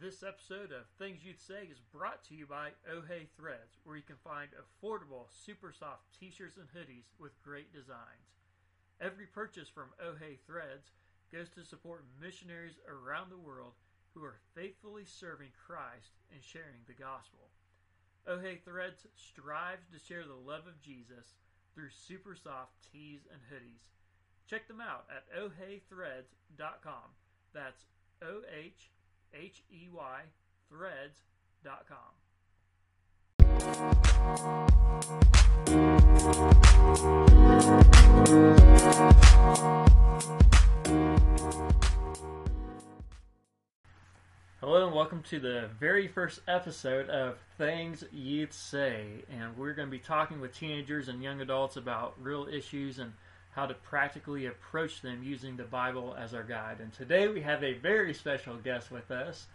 This episode of Things You'd Say is brought to you by Oh Hey Threads, where you can find affordable, super soft t shirts and hoodies with great designs. Every purchase from Oh Hey Threads goes to support missionaries around the world who are faithfully serving Christ and sharing the gospel. Oh Hey Threads strives to share the love of Jesus through super soft tees and hoodies. Check them out at ohheythreads.com. That's O H H E Y threads.com. Hello and welcome to the very first episode of Things You'd Say. And we're going to be talking with teenagers and young adults about real issues and how to practically approach them using the Bible as our guide. And today we have a very special guest with us.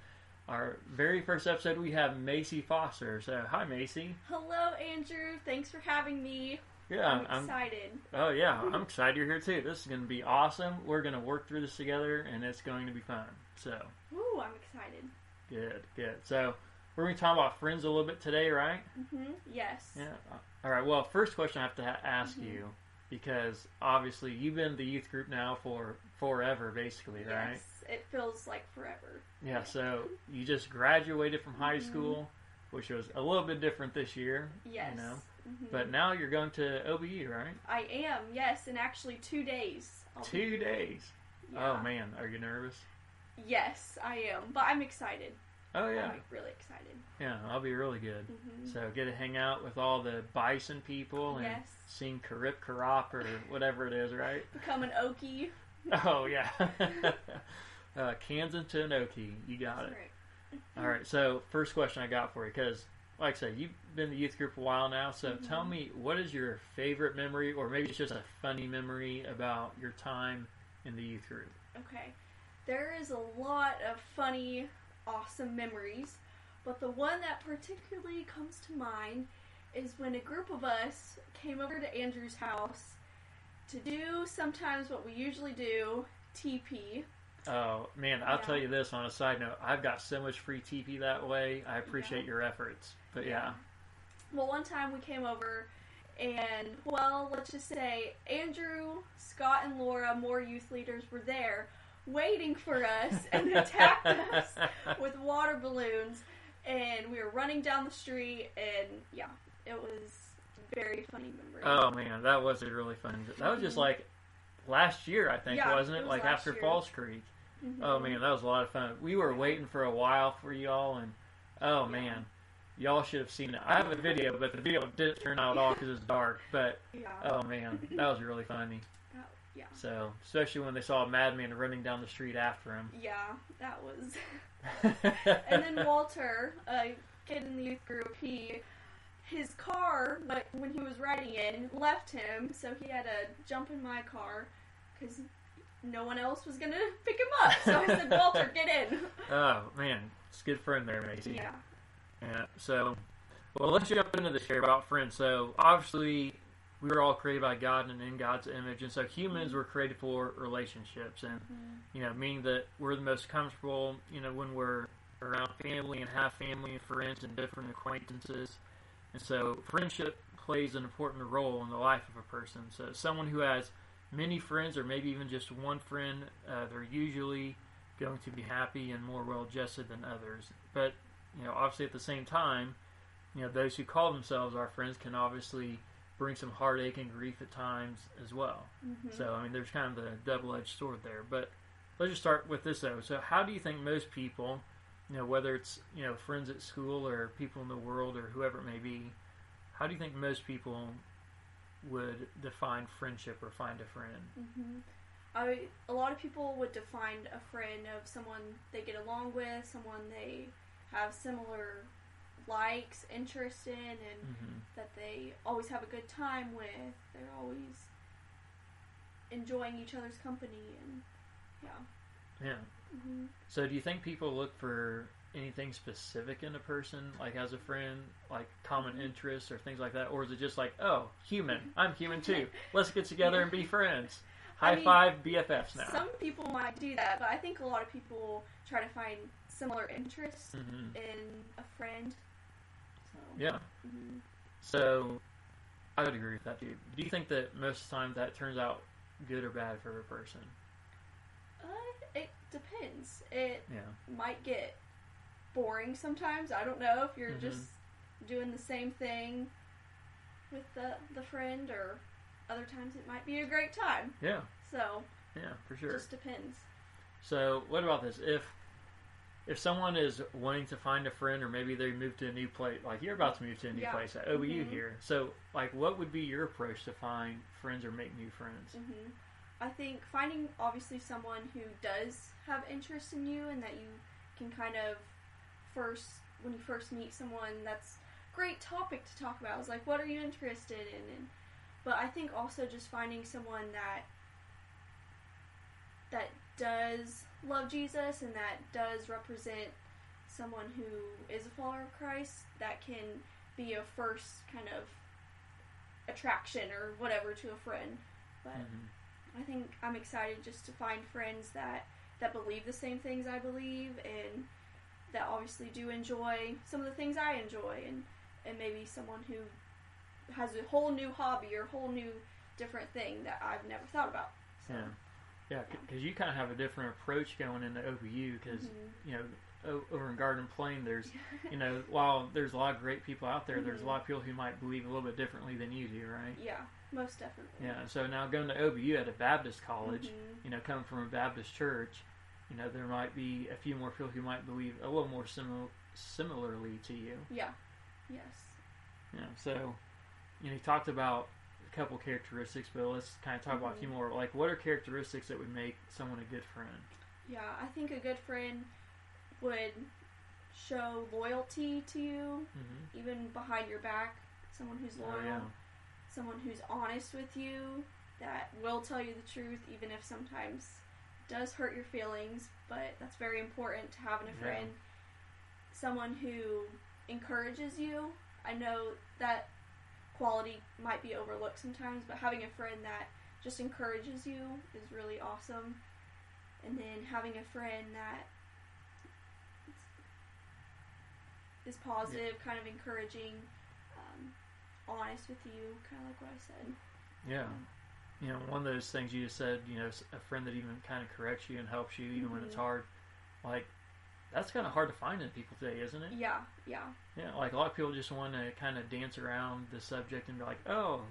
Our very first episode, we have Macy Foster. So, hi, Macy. Hello, Andrew. Thanks for having me. Yeah, I'm excited. oh, yeah, I'm excited you're here too. This is going to be awesome. We're going to work through this together, and it's going to be fun. So, Ooh, I'm excited. good, good. So, we're going to talk about friends a little bit today, right? Mm-hmm. Yes. Yeah. All right. Well, first question I have to ha- ask Mhm. you because obviously you've been the youth group now for forever, basically, right? Yes. It feels like forever. Yeah. So you just graduated from high Mhm. school, which was a little bit different this year. Yes. know, Mhm. But now you're going to OBU, right? I am. Yes, in actually two days. I'll be- Two days. Yeah. Oh man, are you nervous? Yes, I am. But I'm excited. Oh yeah. I'm really excited. Yeah. I'll be really good. hmm So get to hang out with all the bison people and Yes. sing Karip Karop or whatever it is, right? Become an Okie. Oh yeah. uh, to Anoki, you got That's it. right. All right. So first question I got for you, because like I said, you've been in the youth group a while now. So Mhm. tell me, what is your favorite memory, or maybe it's just a funny memory about your time in the youth group? Okay. There is a lot of funny, awesome memories, but the one that particularly comes to mind is when a group of us came over to Andrew's house to do sometimes what we usually do TP. Oh man, I'll Yeah. tell you this on a side note. I've got so much free TP that way. I appreciate Yeah. your efforts. But yeah. Well, one time we came over, and well, let's just say Andrew, Scott, and Laura, more youth leaders, were there waiting for us and attacked us with water balloons, and we were running down the street, and yeah, it was very funny memory. Oh man, that was a really fun. That was just Mhm. like last year, I think, Yeah, wasn't it? it was like after year. Falls Creek. Mhm. Oh man, that was a lot of fun. We were waiting for a while for y'all, and oh Yeah. man, y'all should have seen it. I have a video, but the video didn't turn out at all because it was dark. But Yeah. oh man, that was really funny. Yeah. So especially when they saw a madman running down the street after him. Yeah, that was. and then Walter, a kid in the youth group, he his car, but when he was riding in, left him, so he had to jump in my car because no one else was gonna pick him up. So I said, Walter, get in. oh man, it's a good friend there, Macy. Yeah. Yeah. So, well, let's jump into the here about friends. So, obviously, we were all created by God and in God's image, and so humans were created for relationships, and you know, meaning that we're the most comfortable, you know, when we're around family and have family and friends and different acquaintances, and so friendship plays an important role in the life of a person. So, someone who has many friends, or maybe even just one friend, uh, they're usually going to be happy and more well adjusted than others. But you know, obviously at the same time, you know, those who call themselves our friends can obviously bring some heartache and grief at times as well. Mhm. So, I mean, there's kind of the double edged sword there. But let's just start with this though. So, how do you think most people, you know, whether it's, you know, friends at school or people in the world or whoever it may be, how do you think most people would define friendship or find a friend? hmm I a lot of people would define a friend of someone they get along with, someone they have similar likes, interests in, and hmm that they always have a good time with. They're always enjoying each other's company, and yeah. Yeah. hmm So, do you think people look for anything specific in a person, like as a friend, like common interests or things like that, or is it just like, oh, human, I'm human too. Let's get together and be friends. I High mean, five, BFFs now. Some people might do that, but I think a lot of people try to find similar interests hmm in a friend. Yeah. mhm. So, I would agree with that too. Do you think that most of the time that turns out good or bad for a person? Uh, it depends. It Yeah. might get boring sometimes. I don't know if you're Mhm. just doing the same thing with the the friend, or other times it might be a great time. Yeah. So Yeah, for sure. just depends. So, what about this? If if someone is wanting to find a friend, or maybe they moved to a new place, like you're about to move to a new Yeah. place at OBU Mhm. here, so like, what would be your approach to find friends or make new friends? hmm I think finding obviously someone who does have interest in you and that you can kind of first when you first meet someone that's great topic to talk about is like what are you interested in and but I think also just finding someone that that does love Jesus and that does represent someone who is a follower of Christ that can be a first kind of attraction or whatever to a friend. But Mhm. I think I'm excited just to find friends that that believe the same things I believe and that obviously do enjoy some of the things I enjoy and and maybe someone who has a whole new hobby or whole new different thing that I've never thought about. So, Yeah, yeah, because you kind of have a different approach going into OBU because mhm. you know o- over in Garden Plain, there's you know while there's a lot of great people out there, there's a Mhm. lot of people who might believe a little bit differently than you do, right? yeah, most definitely. Yeah. So now going to OBU at a Baptist college, Mhm. you know, coming from a Baptist church, you know, there might be a few more people who might believe a little more similar similarly to you. Yeah. Yes. Yeah. So, you know, you talked about couple characteristics, but let's kind of talk about a few Mhm. more. Like, what are characteristics that would make someone a good friend? Yeah, I think a good friend would show loyalty to you Mm-hmm. even behind your back. Someone who's loyal. Oh, yeah. someone who's honest with you that will tell you the truth even if sometimes does hurt your feelings but that's very important to having in a Yeah. friend someone who encourages you i know that quality might be overlooked sometimes but having a friend that just encourages you is really awesome and then having a friend that is positive kind of encouraging um, honest with you, kind of like what I said. Yeah. You know, one of those things you just said, you know, a friend that even kind of corrects you and helps you even when it's Mhm. hard. Like, that's kind of hard to find in people today, isn't it? Yeah, yeah, Yeah, like a lot of people just want to kind of dance around the subject and be like, "Oh,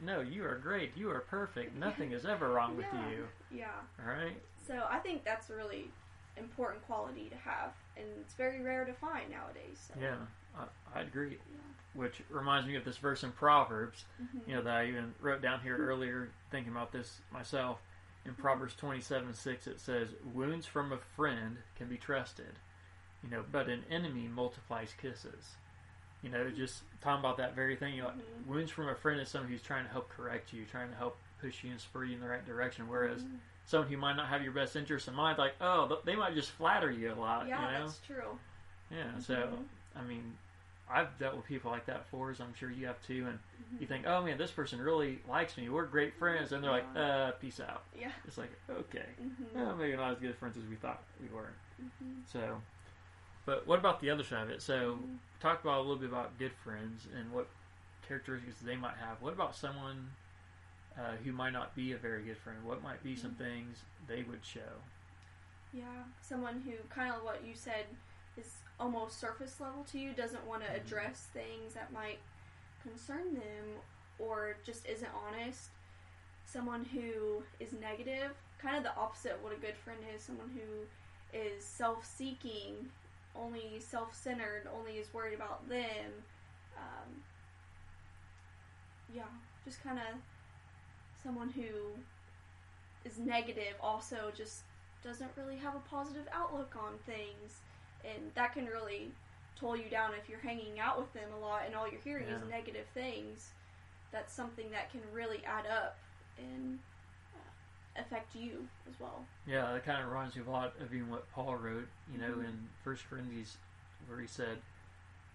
no, you are great, you are perfect, nothing is ever wrong with Yeah. you." yeah. All right? So I think that's a really important quality to have, and it's very rare to find nowadays. So. Yeah, I, I'd agree. Yeah. Which reminds me of this verse in Proverbs, Mhm. you know, that I even wrote down here earlier, thinking about this myself. In Proverbs twenty-seven six, it says, "Wounds from a friend can be trusted, you know, but an enemy multiplies kisses." You know, just talking about that very thing. You know, Mhm. wounds from a friend is someone who's trying to help correct you, trying to help push you and spur you in the right direction. Whereas Mhm. someone who might not have your best interest in mind, like, oh, they might just flatter you a lot. yeah, you know, that's true. yeah. So, Mhm. I mean, I've dealt with people like that before, as I'm sure you have too. And Mhm. you think, oh man, this person really likes me. We're great friends, and they're like, uh, peace out. Yeah. It's like, okay, Mhm. well, maybe not as good friends as we thought we were. Mhm. So, but what about the other side of it? So, Mhm. talk about a little bit about good friends and what characteristics they might have. What about someone uh, who might not be a very good friend? What might be some Mhm. things they would show? Yeah, someone who kind of what you said is almost surface level to you, doesn't want to Mhm. address things that might concern them, or just isn't honest. Someone who is negative, kind of the opposite of what a good friend is. Someone who is self-seeking, only self-centered, only is worried about them. Um, yeah, just kind of someone who is negative. Also, just doesn't really have a positive outlook on things, and that can really toll you down if you're hanging out with them a lot and all you're hearing is negative things. That's something that can really add up and affect you as well. Yeah, that kind of reminds me a lot of even what Paul wrote, you know, Mhm. in First Corinthians, where he said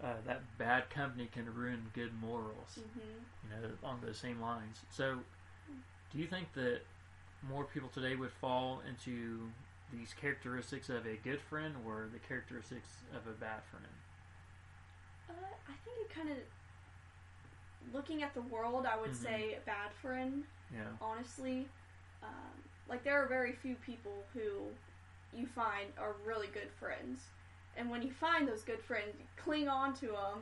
uh, that bad company can ruin good morals. hmm You know, along those same lines. So, do you think that more people today would fall into these characteristics of a good friend or the characteristics of a bad friend? Uh, I think it kind of looking at the world. I would Mhm. say bad friend. Yeah. honestly. Um, like there are very few people who you find are really good friends, and when you find those good friends, you cling on to them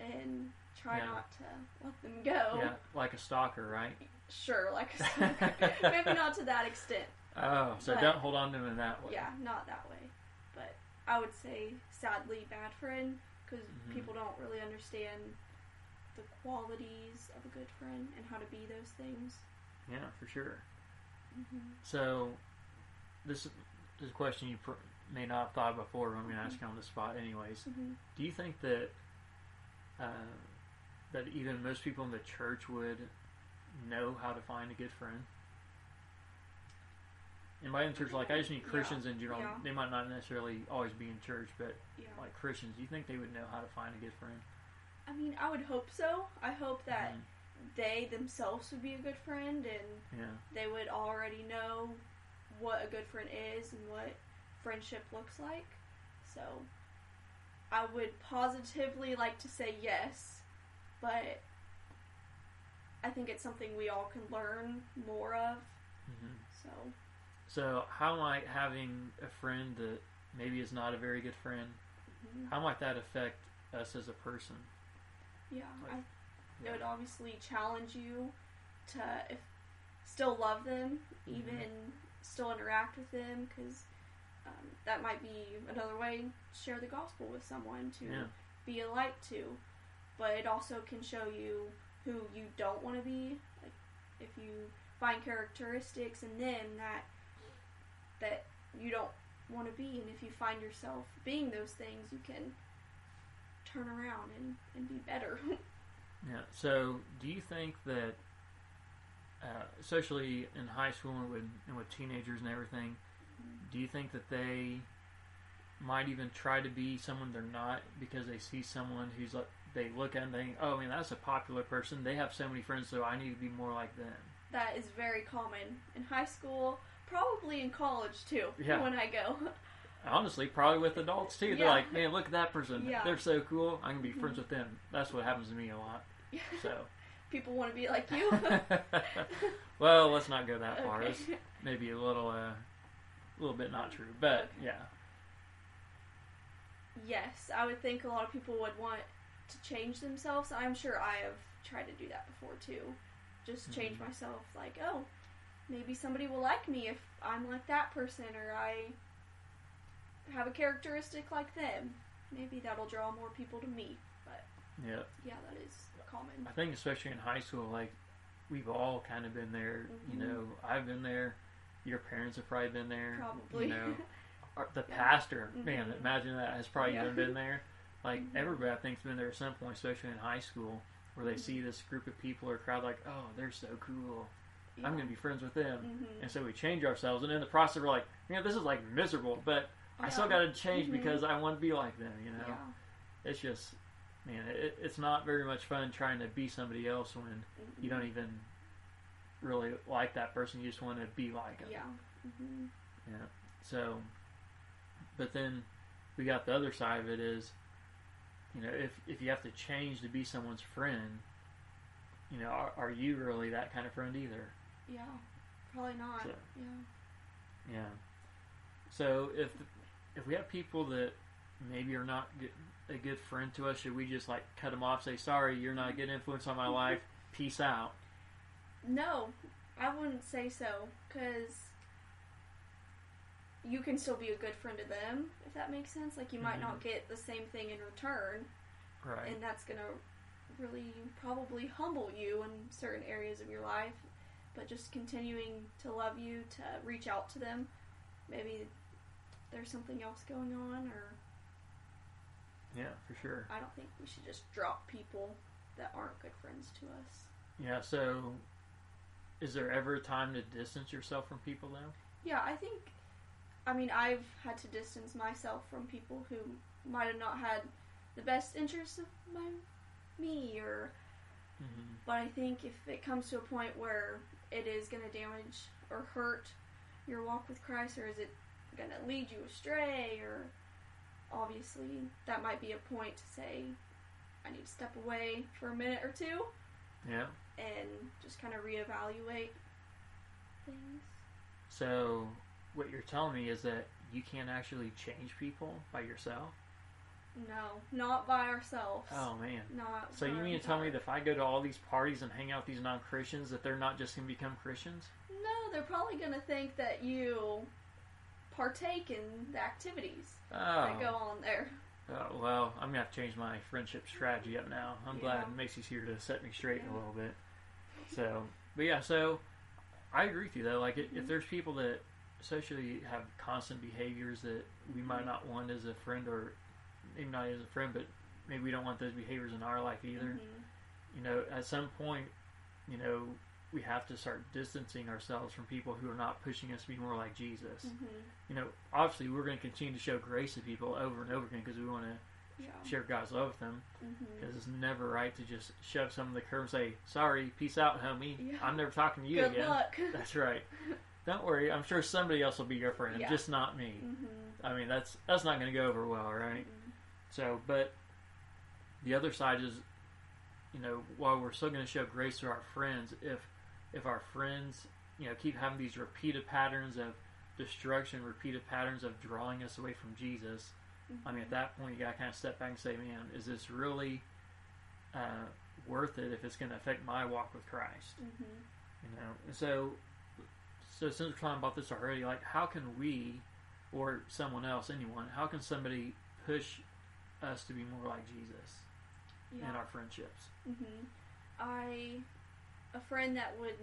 and try Yeah. not to let them go. Yeah, like a stalker, right? Sure, like a stalker. maybe not to that extent. Oh, so But- don't hold on to them in that way. Yeah, not that way. But I would say sadly bad friend because Mhm. people don't really understand the qualities of a good friend and how to be those things. Yeah, for sure. Mm-hmm. So, this, this is a question you pr- may not have thought of before, but I'm going to ask you on the spot anyways. Mm-hmm. Do you think that uh, that even most people in the church would know how to find a good friend? And by in church, like I just mean Yeah, Christians in general. yeah. They might not necessarily always be in church, but Yeah. like Christians, do you think they would know how to find a good friend? I mean, I would hope so. I hope that Mhm. They themselves would be a good friend and Yeah. they would already know what a good friend is and what friendship looks like. So I would positively like to say yes, but I think it's something we all can learn more of. hmm So, So, how might having a friend that maybe is not a very good friend, mhm. how might that affect us as a person? yeah, Like- I, it would obviously challenge you to if, still love them, Mhm. even still interact with them, because um, that might be another way to share the gospel with someone to Yeah. be a light to. But it also can show you who you don't want to be. Like if you find characteristics in them that that you don't want to be, and if you find yourself being those things, you can turn around and, and be better. Yeah. So, do you think that, uh, especially in high school and with, and with teenagers and everything, do you think that they might even try to be someone they're not because they see someone who's like they look at and think, oh, I mean, that's a popular person. They have so many friends, so I need to be more like them. that is very common in high school, probably in college too. Yeah. When I go, Honestly, probably with adults too. They're like, man, look at that person. Yeah. They're so cool. I'm gonna be friends Mhm. with them. That's what happens to me a lot. So, people want to be like you. well, let's not go that far. Okay. It's maybe a little, uh, a little bit not true, but Okay. yeah, Yes, I would think a lot of people would want to change themselves. I'm sure I have tried to do that before too. Just change Mhm. myself, like, oh, maybe somebody will like me if I'm like that person, or I have a characteristic like them. Maybe that'll draw more people to me. Yeah. yeah, that is common. I think especially in high school, like we've all kind of been there. You Mhm. know, I've been there. Your parents have probably been there. Probably. You know, the Yeah. pastor, man, Mhm. imagine that has probably Yeah. even been there. Like Mhm. everybody, I think's been there at some point, especially in high school, where they Mhm. see this group of people or crowd, like, oh, they're so cool. Yeah. I'm gonna be friends with them. Mhm. And so we change ourselves, and in the process, we're like, man, this is like miserable, but I still got to change Mhm. because I want to be like them. You know, Yeah. it's just, man, it, it's not very much fun trying to be somebody else when you don't even really like that person. You just want to be like them. Yeah. hmm Yeah. So, but then we got the other side of it is, you know, if if you have to change to be someone's friend, you know, are, are you really that kind of friend either? Yeah. Probably not. So- Yeah. Yeah. So if if we have people that maybe are not a good friend to us, should we just like cut them off? Say sorry, you're not a good influence on my life. Peace out. No, I wouldn't say so, because you can still be a good friend to them, if that makes sense. Like, you might not Mhm. get the same thing in return, Right. and that's gonna really probably humble you in certain areas of your life. But just continuing to love you, to reach out to them, maybe there's something else going on, or yeah, for sure. I don't think we should just drop people that aren't good friends to us. Yeah. So, is there ever a time to distance yourself from people though? Yeah, I think. I mean, I've had to distance myself from people who might have not had the best interests of my me, or. Mm-hmm. But I think if it comes to a point where it is going to damage or hurt your walk with Christ, or is it gonna lead you astray or obviously that might be a point to say I need to step away for a minute or two Yeah. and just kind of reevaluate things. So what you're telling me is that you can't actually change people by yourself. No, not by ourselves. Oh man. Not. So you mean to tell me that if I go to all these parties and hang out with these non-Christians, that they're not just going to become Christians? No, they're probably gonna think that you partake in the activities that go Oh. on there. oh, well, I'm gonna have to change my friendship strategy up now. I'm glad Macy's here to set me straight a little bit. So, but yeah, so I agree with you though. Like, Mm-hmm. if there's people that socially have constant behaviors that we Mm-hmm. might not want as a friend, or maybe not as a friend, but maybe we don't want those behaviors in our life either. Mhm. you know, at some point, you know, we have to start distancing ourselves from people who are not pushing us to be more like Jesus. Mhm. You know, obviously, we're going to continue to show grace to people over and over again because we want to Yeah. share God's love with them. Because it's never right to just shove some of the curb and say, "Sorry, peace out, homie. Yeah. I'm never talking to you Good again." luck. That's right. Don't worry. I'm sure somebody else will be your friend, Yeah. just not me. Mhm. I mean, that's that's not going to go over well, right? Mhm. So, but the other side is, you know, while we're still going to show grace to our friends, if if our friends, you know, keep having these repeated patterns of destruction, repeated patterns of drawing us away from Jesus, I mean, at that point, you got to kind of step back and say, man, is this really uh, worth it if it's going to affect my walk with Christ? Mhm. You know, and so so since we're talking about this already, like, how can we, or someone else, anyone, how can somebody push us to be more like Jesus Yeah. in our friendships? hmm I, a friend that would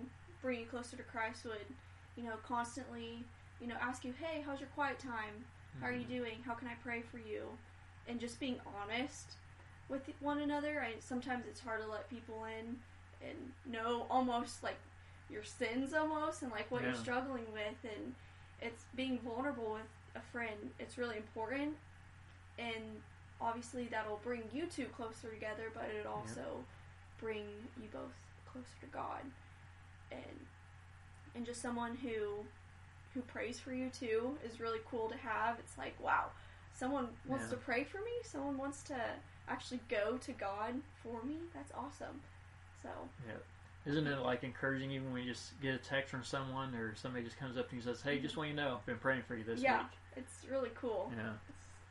bring you closer to Christ would, you know, constantly, you know, ask you, hey, how's your quiet time? How are you Mhm. doing? How can I pray for you? And just being honest with one another. I, sometimes it's hard to let people in and know almost like your sins almost and like what you're struggling with and it's being vulnerable with a friend. It's really important and obviously that'll bring you two closer together, but it also bring you both closer to God. And and just someone who who prays for you too is really cool to have. It's like, wow, someone wants Yeah. to pray for me. Someone wants to actually go to God for me. That's awesome. So, Yeah. Isn't it like encouraging even when you just get a text from someone or somebody just comes up to you and says, "Hey, just mm-hmm. want you to know, I've been praying for you this yeah, week." it's really cool. Yeah.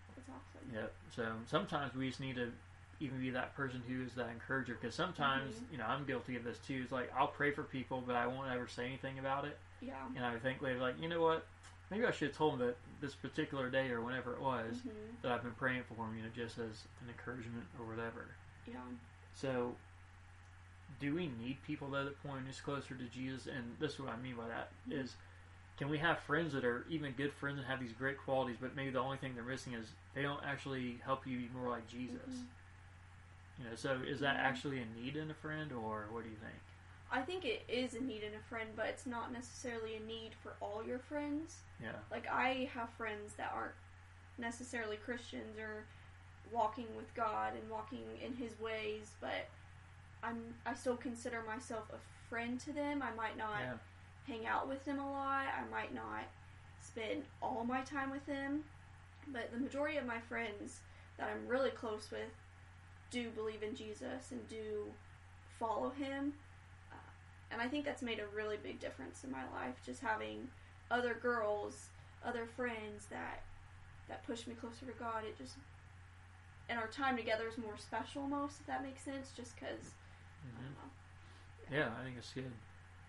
It's, it's awesome. Yeah. So sometimes we just need to even be that person who is that encourager because sometimes Mhm. you know I'm guilty of this too. It's like I'll pray for people, but I won't ever say anything about it, Yeah. and I think later like, you know what? Maybe I should have told them that this particular day or whenever it was hmm that I've been praying for them, you know, just as an encouragement or whatever. Yeah. So, do we need people though that point us closer to Jesus? And this is what I mean by that is, can we have friends that are even good friends and have these great qualities, but maybe the only thing they're missing is they don't actually help you be more like Jesus? Mhm. You know, so is that actually a need in a friend, or what do you think? I think it is a need in a friend, but it's not necessarily a need for all your friends. Yeah, Like I have friends that aren't necessarily Christians or walking with God and walking in His ways, but I'm I still consider myself a friend to them. I might not yeah, hang out with them a lot. I might not spend all my time with them, but the majority of my friends that I'm really close with do believe in Jesus and do follow Him. Uh, and I think that's made a really big difference in my life. Just having other girls, other friends that that push me closer to God. It just and our time together is more special, most if that makes sense. Just because I hmm don't yeah, I think it's good.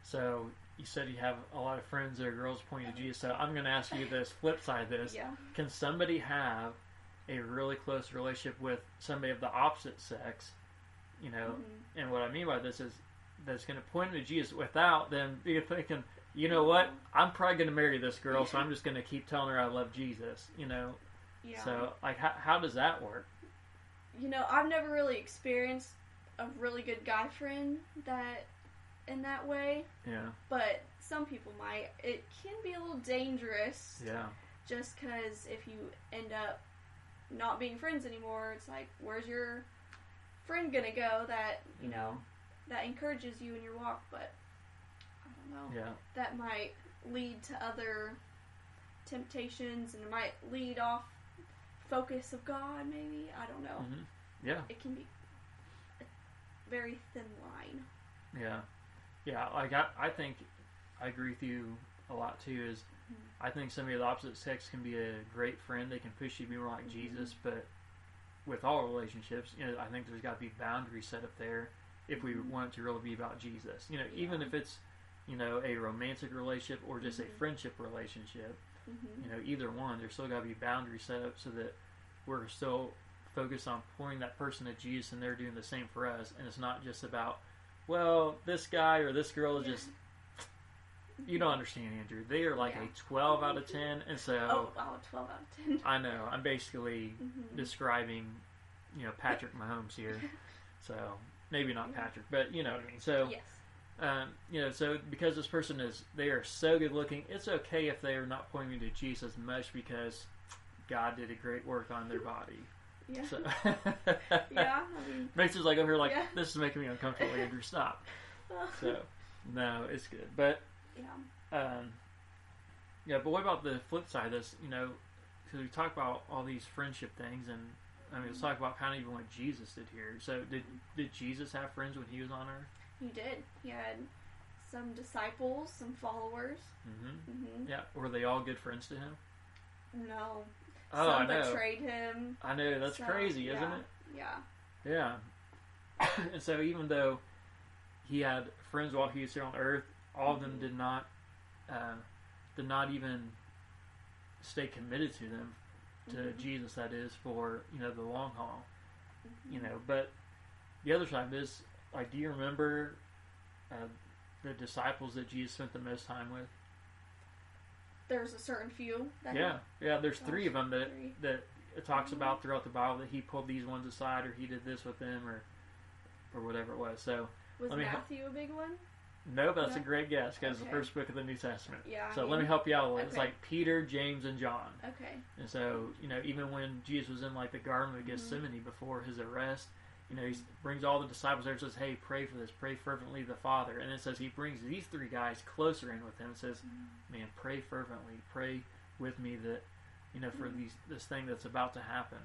So you said you have a lot of friends that are girls pointing to Jesus. So I'm going to ask you this flip side of this. Yeah. can somebody have a really close relationship with somebody of the opposite sex? You know, Mhm. and what I mean by this is that's going to point to Jesus without them being thinking, you know what, I'm probably going to marry this girl, so I'm just going to keep telling her I love Jesus. You know, Yeah. so like, how, how does that work? you know, I've never really experienced a really good guy friend that in that way, Yeah, but some people might. It can be a little dangerous yeah, just because if you end up not being friends anymore, it's like, where's your friend gonna go that, you know, that encourages you in your walk? But I don't know. yeah, That might lead to other temptations and it might lead off focus of God. Maybe I don't know. hmm Yeah, It can be a very thin line. yeah, yeah. Like I, I think I agree with you a lot too. Is I think somebody of the opposite sex can be a great friend. They can push you to be more like Mhm. Jesus, but with all relationships, you know, I think there's got to be boundaries set up there if we Mhm. want it to really be about Jesus. You know, even if it's you know a romantic relationship or just a Mhm. friendship relationship, hmm you know, either one, there's still got to be boundaries set up so that we're still focused on pointing that person to Jesus and they're doing the same for us, and it's not just about, well, this guy or this girl is Yeah. just. You don't understand, Andrew. They are like Yeah. a 12 out of 10, and so Oh, wow, 12 out of 10. I know I'm basically Mhm. describing, you know, Patrick Mahomes here. So maybe not Patrick, but you know what I mean. So Yes. um, you know, so because this person is, they are so good looking, it's okay if they are not pointing to Jesus much because God did a great work on their body. Yeah. So yeah, I mean, Rachel's like over here, like Yeah. this is making me uncomfortable. Andrew, stop. So no, it's good, but yeah. um, yeah. But what about the flip side of this? You know, because we talk about all these friendship things, and I mean, let's talk about kind of even what Jesus did here. So did did Jesus have friends when he was on earth? He did. He had some disciples, some followers. hmm hmm Yeah, were they all good friends to him? No. Oh, some I know. betrayed him. I know that's So, crazy, isn't yeah, it? Yeah. Yeah. and so even though he had friends while he was here on Earth, all of them did not uh, did not even stay committed to them to Mhm. Jesus. That is for you know the long haul. Mhm. You know, but the other side of this, like, do you remember uh, the disciples that Jesus spent the most time with? There's a certain few. That Yeah, yeah. There's Gosh, three of them that three. that it talks Mhm. about throughout the Bible that he pulled these ones aside, or he did this with them, or or whatever it was. So Was me ha- Matthew a big one? No, but that's a great guess because it's the first book of the New Testament. Yeah. So I let me help you out a little. It's like Peter, James, and John. Okay. And so you know, even when Jesus was in like the Garden of Mhm. Gethsemane before his arrest, you know, he brings all the disciples there and says, "Hey, pray for this. Pray fervently to the Father." And it says he brings these three guys closer in with him. and says, "Man, pray fervently. Pray with me that you know for Mhm. these this thing that's about to happen."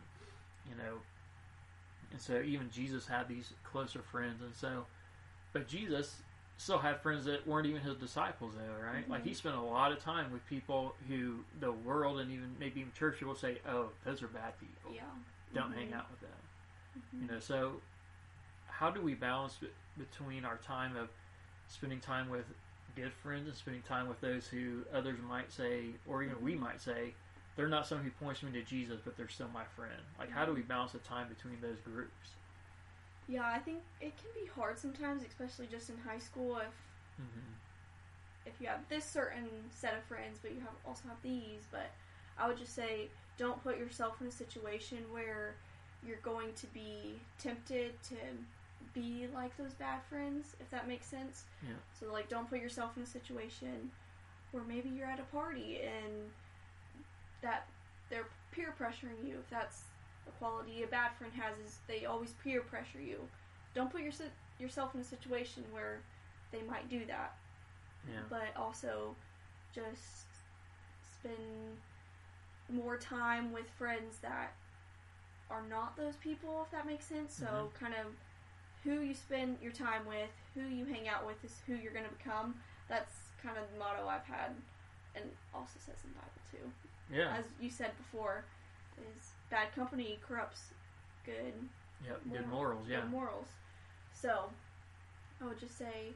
You know, and so even Jesus had these closer friends, and so, but Jesus still had friends that weren't even his disciples, though, right? Like he Mhm. spent a lot of time with people who the world and even maybe even church people say, "Oh, those are bad people. Yeah. Don't Mhm. hang out with them." Mhm. You know, so how do we balance be- between our time of spending time with good friends and spending time with those who others might say, or even we might say, they're not someone who points me to Jesus, but they're still my friend. Like, how do we Mhm. balance the time between those groups? Yeah, I think it can be hard sometimes, especially just in high school if Mm-hmm. if you have this certain set of friends, but you have also have these. But I would just say, don't put yourself in a situation where you're going to be tempted to be like those bad friends, if that makes sense. Yeah. So like, don't put yourself in a situation where maybe you're at a party and that they're peer pressuring you. If that's a quality a bad friend has, is they always peer pressure you. Don't put your, yourself in a situation where they might do that Yeah. but also just spend more time with friends that are not those people, if that makes sense. So, Mhm. kind of who you spend your time with, who you hang out with, is who you're going to become. That's kind of the motto I've had, and also says in the Bible too. Yeah. As you said before, is bad company corrupts good Yep. Good morals. Yeah. good morals. So, I would just say,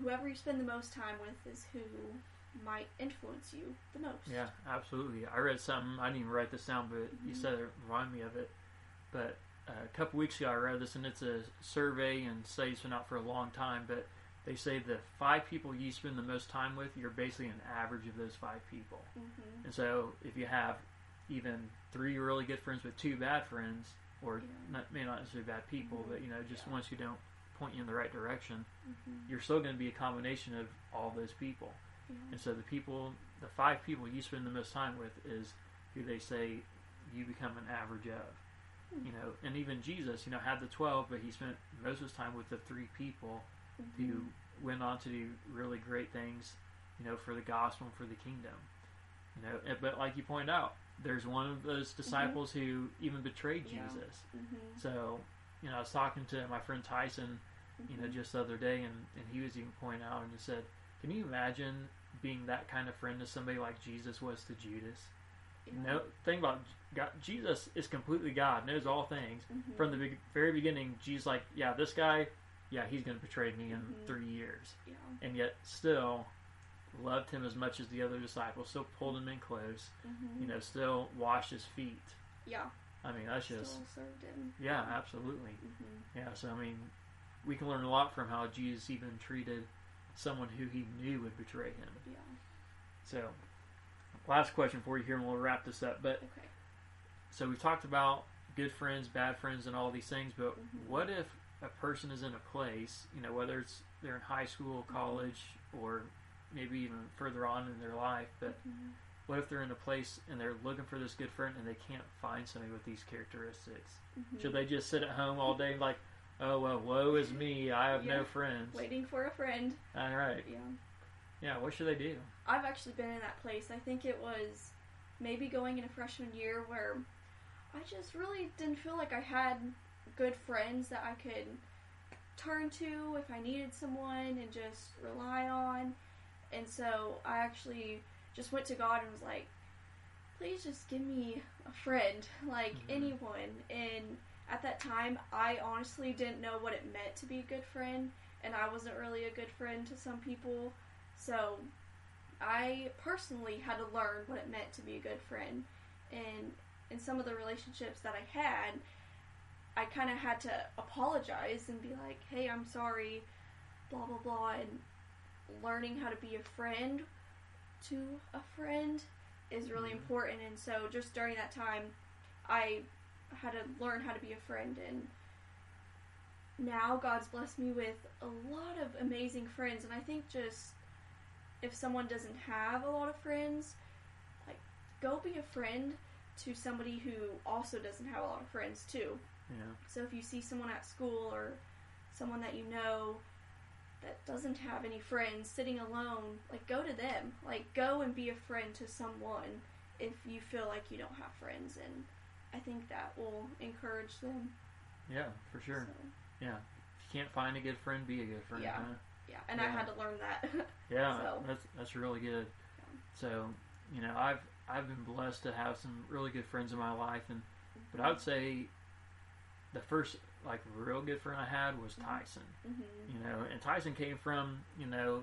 whoever you spend the most time with is who might influence you the most. Yeah, absolutely. I read something. I didn't even write this down, but you Mhm. said it reminded me of it. But uh, a couple weeks ago, I read this, and it's a survey, and study's been out for a long time. But they say the five people you spend the most time with, you're basically an average of those five people. hmm And so, if you have even three really good friends with two bad friends, or Yeah. not, may not necessarily bad people, Mhm. but you know, just Yeah. ones who don't point you in the right direction, hmm you're still going to be a combination of all those people. Yeah. And so the people, the five people you spend the most time with is who they say you become an average of. Hmm. You know, and even Jesus, you know, had the 12, but he spent most of his time with the three people who Mhm. went on to do really great things, you know, for the gospel and for the kingdom. You know, but like you point out, there's one of those disciples who even betrayed Mm-hmm. Yeah. Jesus. Mhm. So, you know, I was talking to my friend Tyson, you know, Mhm. just the other day, and, and he was even pointing out and he said, "Can you imagine being that kind of friend to somebody like Jesus was to Judas?" Yeah. No, think about God, Jesus is completely God, knows all things. Mhm. From the very beginning, Jesus like, yeah, this guy, yeah, he's going to betray me in Mhm. three years, Yeah. and yet still loved him as much as the other disciples. Still pulled him in close. Mhm. You know, still washed his feet. Yeah. I mean, that's just Still served him. yeah, absolutely. Mhm. Yeah, so I mean, we can learn a lot from how Jesus even treated someone who he knew would betray him. Yeah. So, last question for you here, and we'll wrap this up. But Okay. so we've talked about good friends, bad friends, and all these things. But Mhm. what if a person is in a place, you know, whether it's they're in high school, college, or maybe even further on in their life, but Mhm. what if they're in a place and they're looking for this good friend and they can't find somebody with these characteristics? Mhm. Should they just sit at home all day like, oh well, woe is me, I have Yeah. no friends. Waiting for a friend. All right, Yeah. yeah. What should they do? I've actually been in that place. I think it was maybe going in a freshman year where I just really didn't feel like I had good friends that I could turn to if I needed someone and just rely on. And so I actually just went to God and was like, please just give me a friend, like Mhm. anyone. And at that time, I honestly didn't know what it meant to be a good friend, and I wasn't really a good friend to some people. So I personally had to learn what it meant to be a good friend. And in some of the relationships that I had, I kind of had to apologize and be like, hey, I'm sorry, blah, blah, blah. And learning how to be a friend to a friend is really Mhm. important. And so just during that time, I had to learn how to be a friend. And now God's blessed me with a lot of amazing friends. And I think just if someone doesn't have a lot of friends, like go be a friend to somebody who also doesn't have a lot of friends too. Yeah, So if you see someone at school or someone that you know that doesn't have any friends sitting alone, like go to them. Like go and be a friend to someone if you feel like you don't have friends and I think that will encourage them. yeah, for sure. So, Yeah, if you can't find a good friend, be a good friend. Yeah. huh? yeah, and I had to learn that. Yeah, So- that's that's really good. So, you know, I've I've been blessed to have some really good friends in my life, and but I mm-hmm. would say the first like real good friend I had was Mhm. Tyson. hmm You know, and Tyson came from you know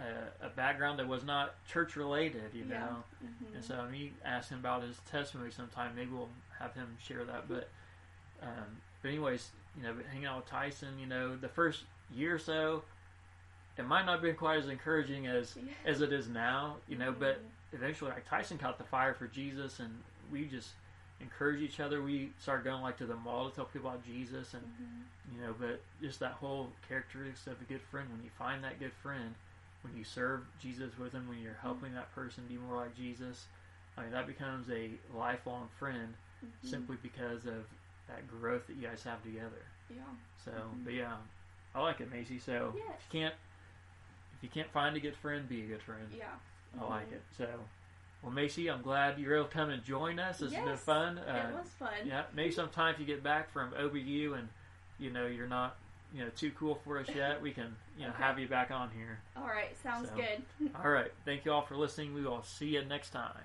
a, a background that was not church related. You Yeah. know, hmm and so I mean, ask him about his testimony sometime. Maybe we'll have him share that. But, um, but anyways, you know, but hanging out with Tyson, you know, the first year or so, it might not have been quite as encouraging as Yeah. as it is now. You know, but Mhm. eventually, like Tyson caught the fire for Jesus, and we just encourage each other. We started going like to the mall to tell people about Jesus, and Mhm. you know, but just that whole characteristics of a good friend. When you find that good friend, when you serve Jesus with them, when you're helping that person be more like Jesus, I mean, that becomes a lifelong friend Mhm. simply because of that growth that you guys have together. Yeah. So, Mhm. but yeah, I like it, Macy. So Yes. if you can't, if you can't find a good friend, be a good friend. Yeah. I like Mhm. it. So, well, Macy, I'm glad you're able to come and join us. It's yes, been fun. Uh, it was fun. Yeah, maybe sometime if you get back from OBU and you know you're not you know too cool for us yet, we can you know okay. have you back on here. All right, sounds so, good. all right, thank you all for listening. We will see you next time.